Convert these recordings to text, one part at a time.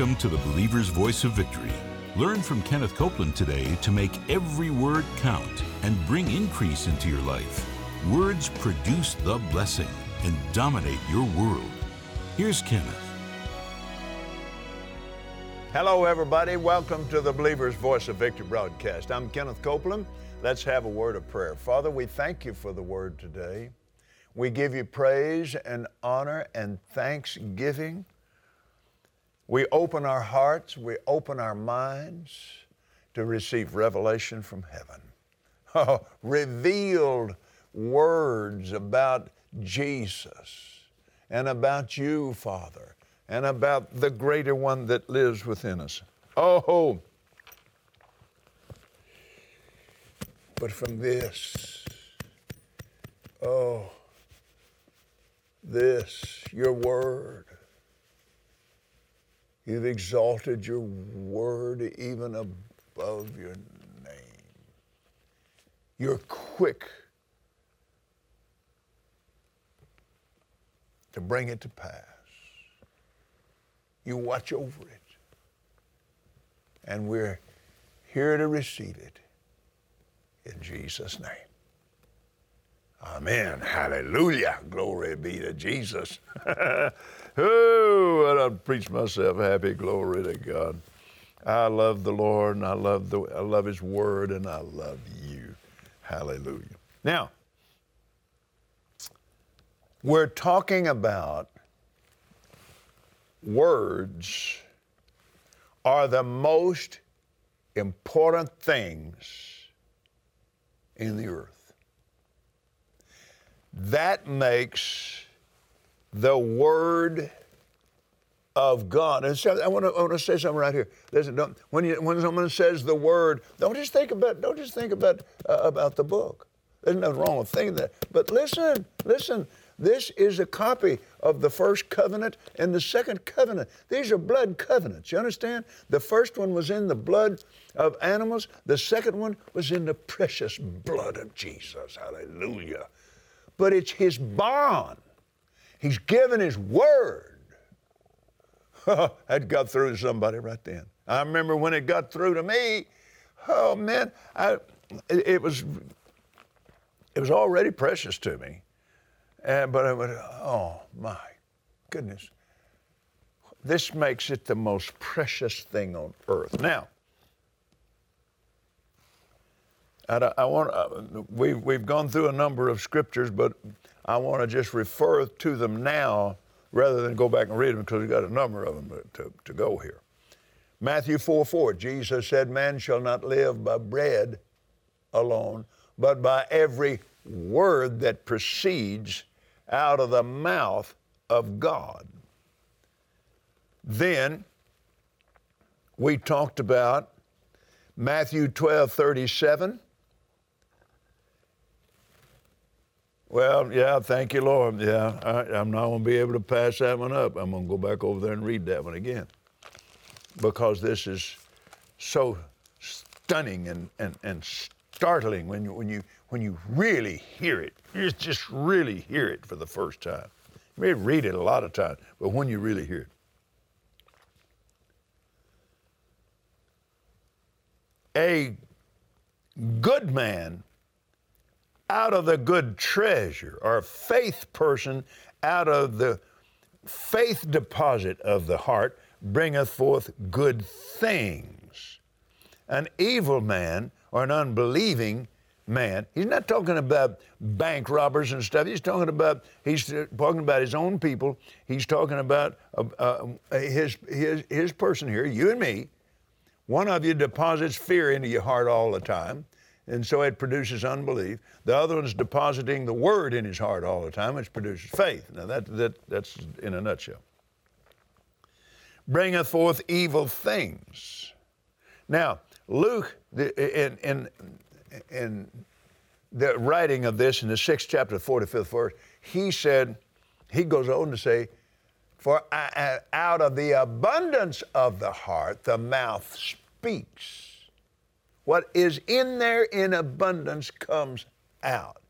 Welcome to the Believer's Voice of Victory. Learn from Kenneth Copeland today to make every word count and bring increase into your life. Words produce the blessing and dominate your world. Here's Kenneth. Hello, everybody. Welcome to the Believer's Voice of Victory broadcast. I'm Kenneth Copeland. Let's have a word of prayer. Father, we thank you for the word today. We give you praise and honor and thanksgiving. We open our hearts, we open our minds to receive revelation from heaven. Oh, revealed words about Jesus and about you, Father, and about the greater one that lives within us. Oh, but from this, oh, this, your word, you've exalted your word even above your name. You're quick to bring it to pass. You watch over it. And we're here to receive it in Jesus' name. Amen. Hallelujah. Glory be to Jesus. oh, I preach myself happy. Glory to God. I love the Lord and I love the I love His Word and I love you. Hallelujah. Now, we're talking about words are the most important things in the earth. That makes the Word of God. And so I want to, I say something right here. Listen, don't, when, you, when someone says the Word, don't just think about, don't just think about, uh, about the book. There's nothing wrong with thinking that. But listen, listen. This is a copy of the first covenant and the second covenant. These are blood covenants. You understand? The first one was in the blood of animals, the second one was in the precious blood of Jesus. Hallelujah. But it's his bond. He's given his word. that got through to somebody right then. I remember when it got through to me. Oh man, I, it, it was it was already precious to me. And, but I went, oh my goodness. This makes it the most precious thing on earth. Now, I, I want, uh, we, we've gone through a number of scriptures, but I want to just refer to them now rather than go back and read them because we've got a number of them to, to go here. Matthew 4 4, Jesus said, Man shall not live by bread alone, but by every word that proceeds out of the mouth of God. Then we talked about Matthew 12 37. Well, yeah, thank you, Lord. Yeah, I, am not going to be able to pass that one up. I'm going to go back over there and read that one again because this is so stunning and, and, and startling when you, when, you, when you really hear it. You just really hear it for the first time. You may read it a lot of times, but when you really hear it. A good man out of the good treasure, or a faith person out of the faith deposit of the heart, bringeth forth good things. An evil man or an unbelieving man. He's not talking about bank robbers and stuff. He's talking about he's talking about his own people. He's talking about uh, uh, his his his person here, you and me. One of you deposits fear into your heart all the time, and so it produces unbelief. The other one's depositing the word in his heart all the time, which produces faith. Now that that that's in a nutshell. Bringeth forth evil things. Now Luke in in in the writing of this in the sixth chapter, 45th verse, he said, he goes on to say, For out of the abundance of the heart, the mouth speaks. What is in there in abundance comes out.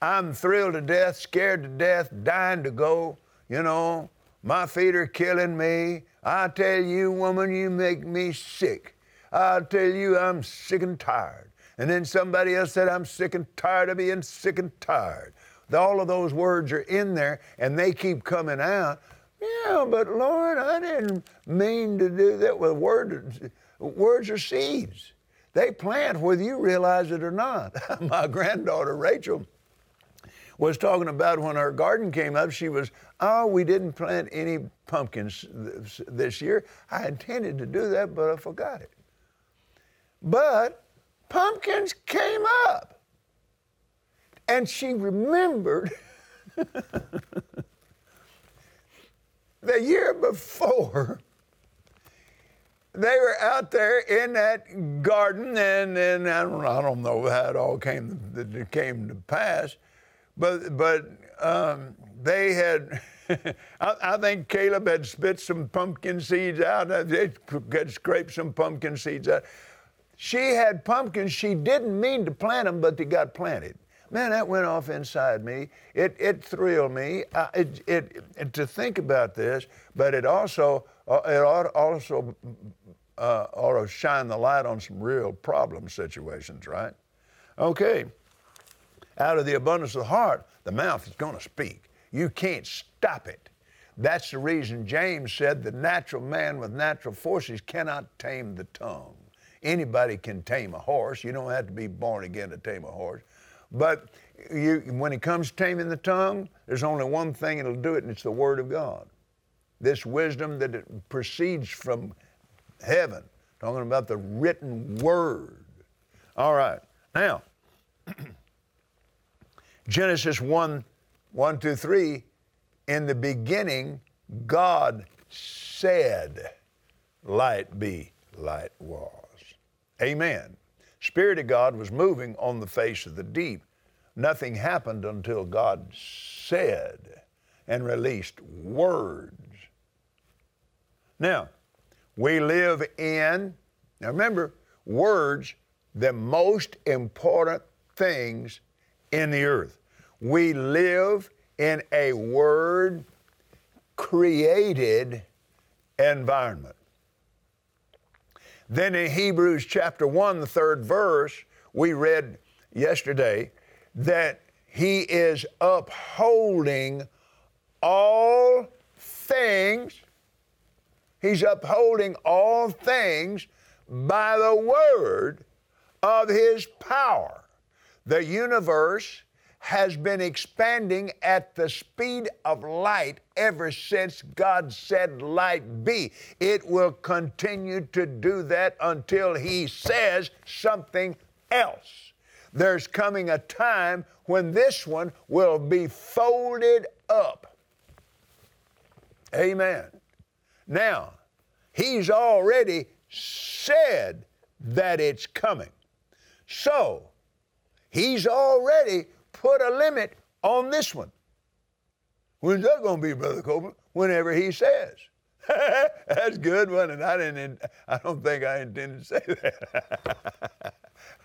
I'm thrilled to death, scared to death, dying to go, you know, My feet are killing me. I tell you, woman, you make me sick. I tell you, I'm sick and tired. And then somebody else said, I'm sick and tired of being sick and tired. All of those words are in there and they keep coming out. Yeah, but Lord, I didn't mean to do that with words. Words are seeds. They plant whether you realize it or not. My granddaughter Rachel was talking about when her garden came up, she was, oh, we didn't plant any pumpkins this year. I intended to do that, but I forgot it. But pumpkins came up. And she remembered the year before they were out there in that garden, and, and I, don't, I don't know how it all came, came to pass, but, but um, they had, I, I, think Caleb had spit some pumpkin seeds out, they had scraped some pumpkin seeds out. She had pumpkins, she didn't mean to plant them, but they got planted. Man, that went off inside me. It, it thrilled me uh, it, it, it, to think about this, but it also, uh, it also uh, ought to shine the light on some real problem situations, right? Okay. Out of the abundance of the heart, the mouth is going to speak. You can't stop it. That's the reason James said the natural man with natural forces cannot tame the tongue. Anybody can tame a horse. You don't have to be born again to tame a horse. But you, when it comes to taming the tongue, there's only one thing that'll do it, and it's the Word of God. This wisdom that proceeds from heaven, talking about the written Word. All right. Now, Genesis 1 1 through 3, in the beginning, God said, Light be, light was. Amen. Spirit of God was moving on the face of the deep. Nothing happened until God said and released words. Now, we live in, now remember, words, the most important things in the earth. We live in a word created environment. Then in Hebrews chapter 1, the third verse, we read yesterday that he is upholding all things. He's upholding all things by the word of his power. The universe has been expanding at the speed of light ever since God said, Light be. It will continue to do that until He says something else. There's coming a time when this one will be folded up. Amen. Now, He's already said that it's coming. So, He's already put a limit on this one. When's that going to be, Brother Copeland? Whenever he says. That's good, wasn't it? I didn't. I don't think I intended to say that.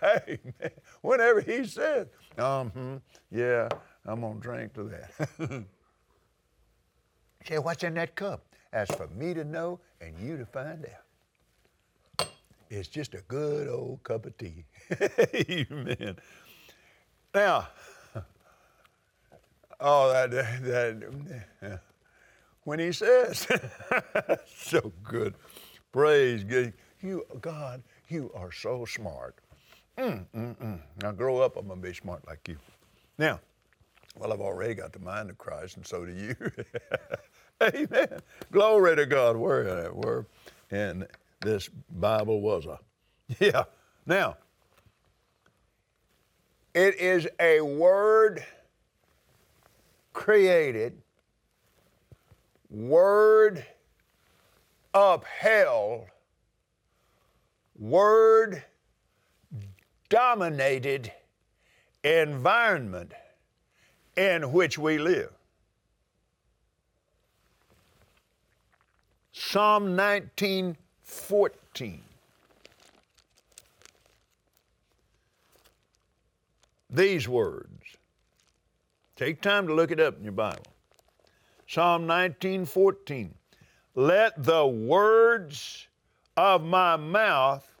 hey, man, whenever he says, um, yeah, I'm gonna drink to that. Say, what's in that cup? That's for me to know and you to find out. It's just a good old cup of tea. Amen. Now, Oh, that, that, when he says, so good. Praise God. You, God, you are so smart. Mm, mm, mm. Now grow up, I'm going to be smart like you. Now, well, I've already got the mind of Christ, and so do you. Amen. Glory to God. Where, where, and this Bible was a, yeah. Now, it is a word created, word upheld, word dominated environment in which we live. Psalm 19:14. These words Take time to look it up in your Bible. Psalm 19 14. Let the words of my mouth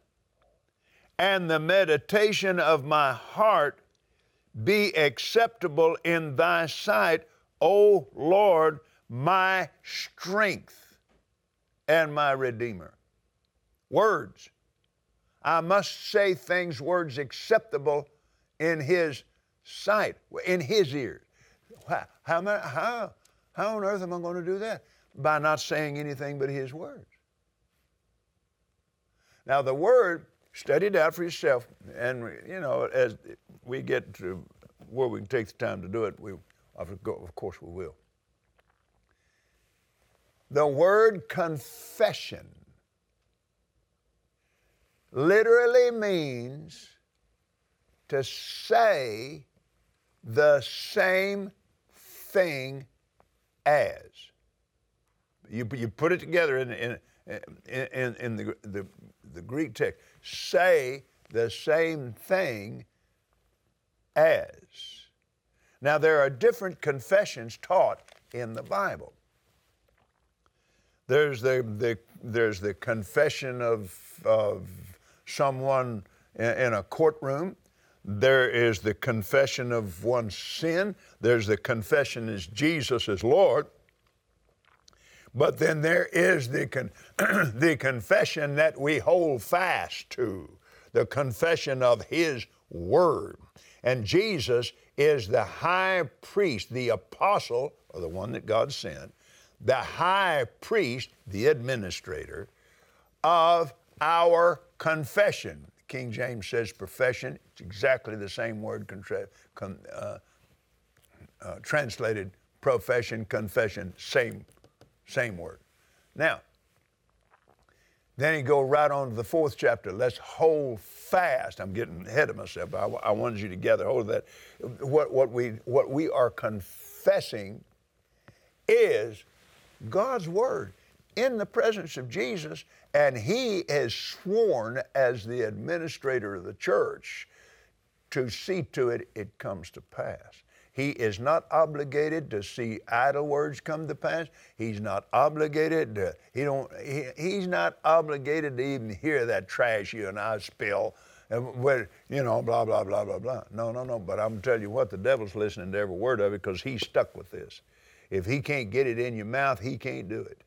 and the meditation of my heart be acceptable in thy sight, O Lord, my strength and my redeemer. Words. I must say things, words acceptable in his sight, in his ears. How, how, how, on earth am I going to do that? By not saying anything but his words. Now, the word, study it out for yourself, and you know, as we get to where we can take the time to do it, we, of course, we will. The word confession literally means to say the same thing as. You, you put it together in, in, in, in the, the, the Greek text. Say the same thing as. Now, there are different confessions taught in the Bible. There's the, the, there's the confession of, of someone in, in a courtroom. There is the confession of one's sin. There's the confession as Jesus is Lord. But then there is the, con- the confession that we hold fast to, the confession of His Word. And Jesus is the high priest, the apostle, or the one that God sent, the high priest, the administrator of our confession. King James says profession. It's exactly the same word uh, uh, translated profession, confession, same, same word. Now, then he go right on to the fourth chapter. Let's hold fast. I'm getting ahead of myself. I, I wanted you to gather hold of that. What, what, we, what we are confessing is God's Word in the presence of Jesus, and He has sworn as the administrator of the church to see to it it comes to pass. He is not obligated to see idle words come to pass. He's not obligated to, he don't, he, he's not obligated to even hear that trash you and I spill and where, you know, blah, blah, blah, blah, blah. No, no, no. But I'm telling you what, the devil's listening to every word of it because he's stuck with this. If he can't get it in your mouth, he can't do it.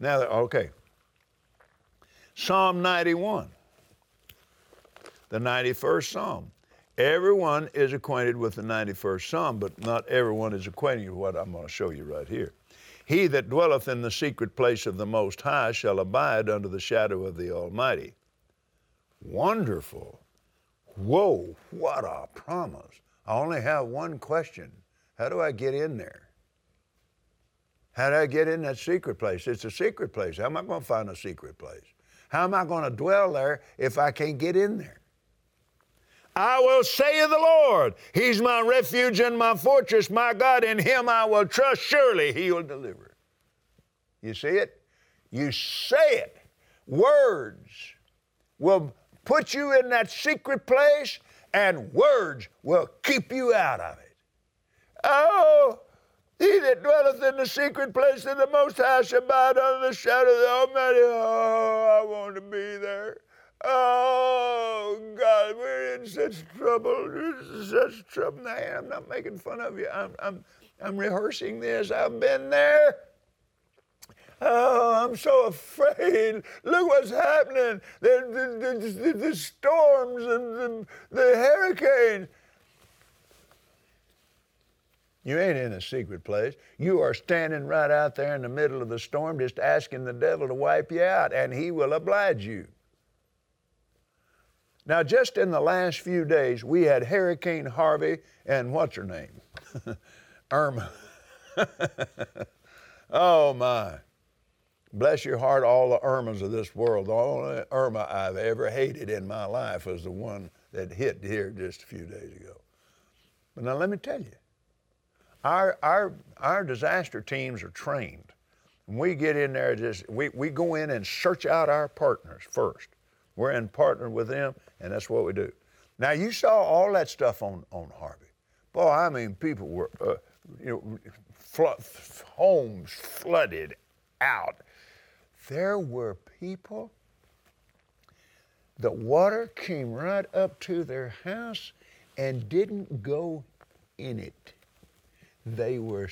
Now, okay. Psalm 91, the 91st Psalm. Everyone is acquainted with the 91st Psalm, but not everyone is acquainted with what I'm going to show you right here. He that dwelleth in the secret place of the Most High shall abide under the shadow of the Almighty. Wonderful. Whoa, what a promise. I only have one question How do I get in there? How do I get in that secret place? It's a secret place. How am I going to find a secret place? How am I going to dwell there if I can't get in there? I will say of the Lord, He's my refuge and my fortress, my God, in Him I will trust. Surely He will deliver. You see it? You say it. Words will put you in that secret place, and words will keep you out of it. Oh, he that dwelleth in the secret place of the Most High shall abide under the shadow of the Almighty. Oh, I want to be there. Oh, God, we're in such trouble. Such trouble. Now, I'm not making fun of you. I'm, I'm, I'm rehearsing this. I've been there. Oh, I'm so afraid. Look what's happening. The, the, the, the storms and the, the hurricanes. You ain't in a secret place. You are standing right out there in the middle of the storm just asking the devil to wipe you out, and he will oblige you. Now, just in the last few days, we had Hurricane Harvey and what's her name? Irma. oh, my. Bless your heart, all the Irmas of this world. The only Irma I've ever hated in my life was the one that hit here just a few days ago. But now let me tell you, our, our, our disaster teams are trained. We get in there, just we, we go in and search out our partners first. We're in partner with them, and that's what we do. Now you saw all that stuff on on Harvey. Boy, I mean, people were, uh, you know, homes flooded out. There were people, the water came right up to their house and didn't go in it. They were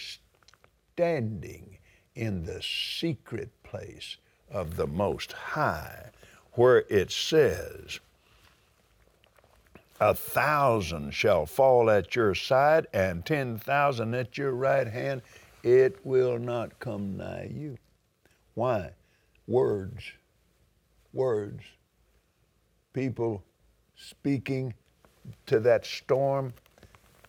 standing in the secret place of the Most High, where it says, A thousand shall fall at your side, and ten thousand at your right hand. It will not come nigh you. Why? Words. Words. People speaking to that storm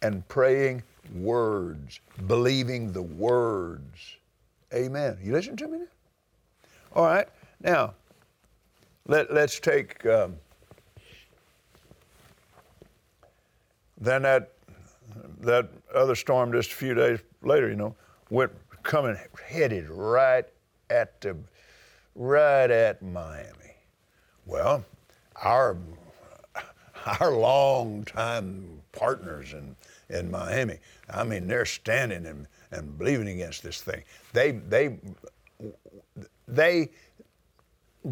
and praying words, believing the words. Amen. You listen to me now? All right. Now, let, let's take. Um, then that that other storm just a few days later, you know, went coming headed right at the right at Miami. Well, our our longtime partners in, in Miami, I mean, they're standing and, and believing against this thing. They they they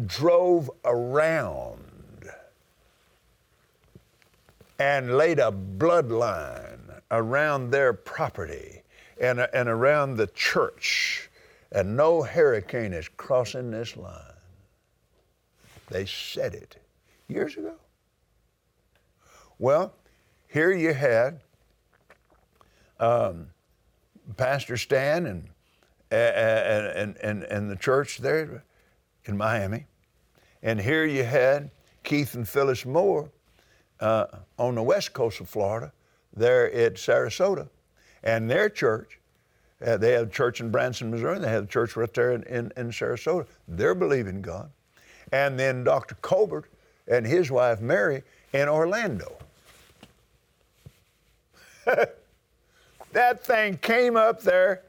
drove around and laid a bloodline around their property and, and around the church, and no hurricane is crossing this line. They said it years ago. Well, here you had um, Pastor Stan and and, and, and the church there in Miami. And here you had Keith and Phyllis Moore uh, on the west coast of Florida, there at Sarasota. And their church, uh, they have a church in Branson, Missouri, they have a church right there in, in, in Sarasota. They're believing God. And then Dr. Colbert and his wife Mary in Orlando. that thing came up there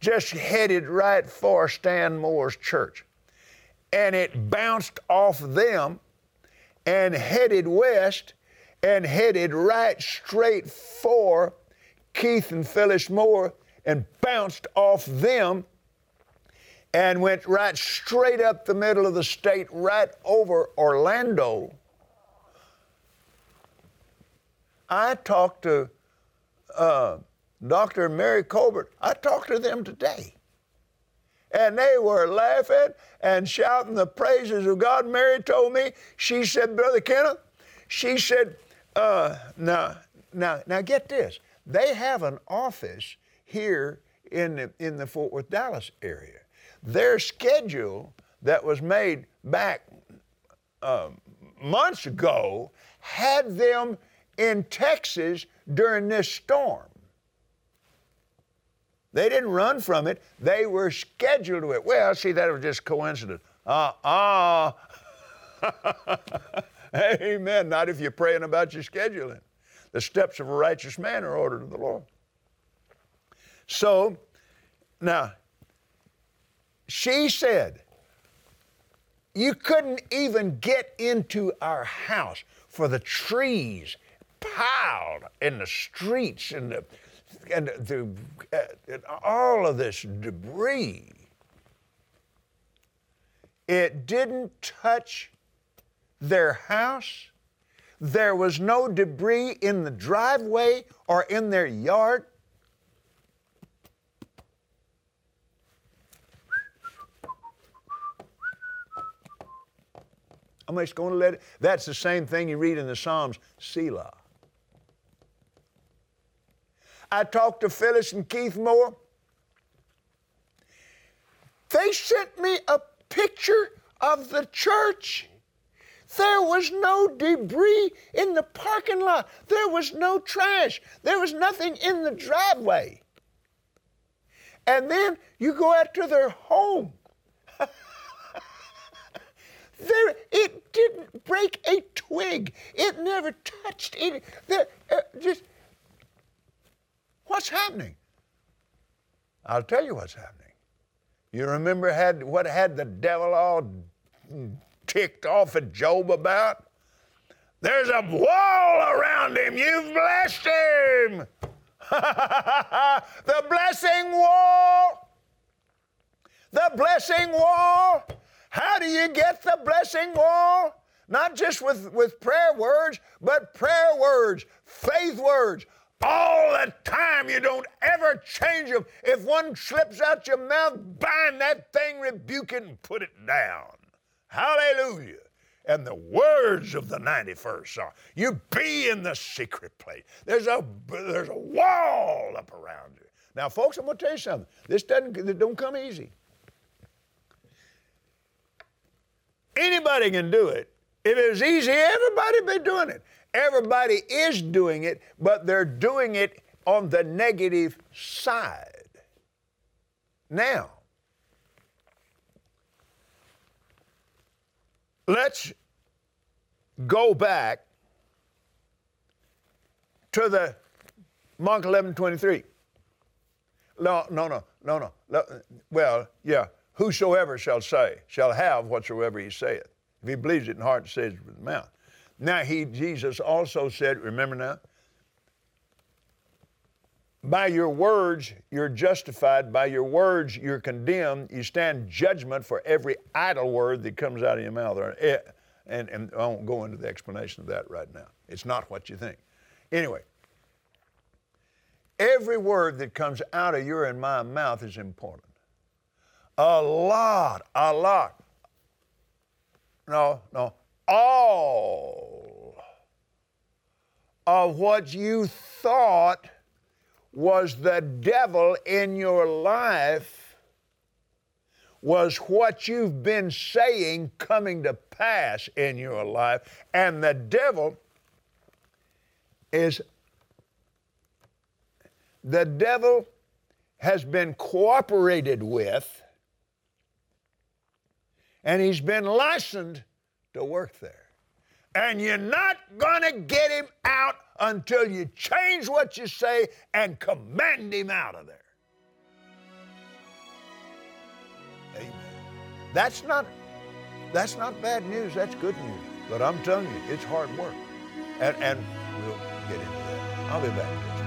just headed right for Stan Moore's church. And it bounced off them and headed west and headed right straight for Keith and Phyllis Moore and bounced off them and went right straight up the middle of the state, right over Orlando. I talked to uh, Dr. Mary Colbert, I talked to them today. And they were laughing and shouting the praises of God. Mary told me, she said, Brother Kenneth, she said, uh, now, now, now get this. They have an office here in the, in the Fort Worth, Dallas area. Their schedule that was made back uh, months ago had them in Texas during this storm. They didn't run from it, they were scheduled to it. Well, see, that was just coincidence. Uh uh Amen. Not if you're praying about your scheduling. The steps of a righteous man are ordered of the Lord. So, now, she said, You couldn't even get into our house for the trees piled in the streets and the and, the, all of this debris. It didn't touch their house. There was no debris in the driveway or in their yard. I'm just going to let it. That's the same thing you read in the Psalms, Selah. I talked to Phyllis and Keith Moore. They sent me a picture of the church. There was no debris in the parking lot. There was no trash. There was nothing in the driveway. And then you go out to their home. there, it didn't break a twig. It never touched any. There, uh, just What's happening? I'll tell you what's happening. You remember had, what had the devil all ticked off at Job about? There's a wall around him. You've blessed him. the blessing wall. The blessing wall. How do you get the blessing wall? Not just with, with prayer words, but prayer words, faith words, all the time. You don't ever change them. If one slips out your mouth, bind that thing, rebuke it, and put it down. Hallelujah. And the words of the 91st Psalm. You be in the secret place. There's a, there's a wall up around you. Now, folks, I'm going to tell you something. This doesn't, don't come easy. Anybody can do it. If it was easy, everybody would be doing it. Everybody is doing it, but they're doing it on the negative side. Now, let's go back to the Mark 11 23. No, no, no, no, no. Well, yeah. Whosoever shall say, shall have whatsoever he saith. If he believes it in heart and says it with the mouth. Now, he, Jesus also said, remember now, by your words you're justified, by your words you're condemned. You stand judgment for every idle word that comes out of your mouth. Eh, and, and I won't go into the explanation of that right now. It's not what you think. Anyway, every word that comes out of your and my mouth is important. A lot, a lot. No, no, all of what you thought was the devil in your life was what you've been saying coming to pass in your life. And the devil is, the devil has been cooperated with and he's been licensed to work there. And you're not going to get him out until you change what you say and command him out of there. Amen. That's not that's not bad news, that's good news. But I'm telling you, it's hard work. And, and we'll get into that. I'll be back.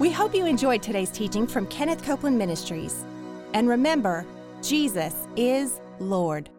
We hope you enjoyed today's teaching from Kenneth Copeland Ministries. And remember, Jesus is Lord.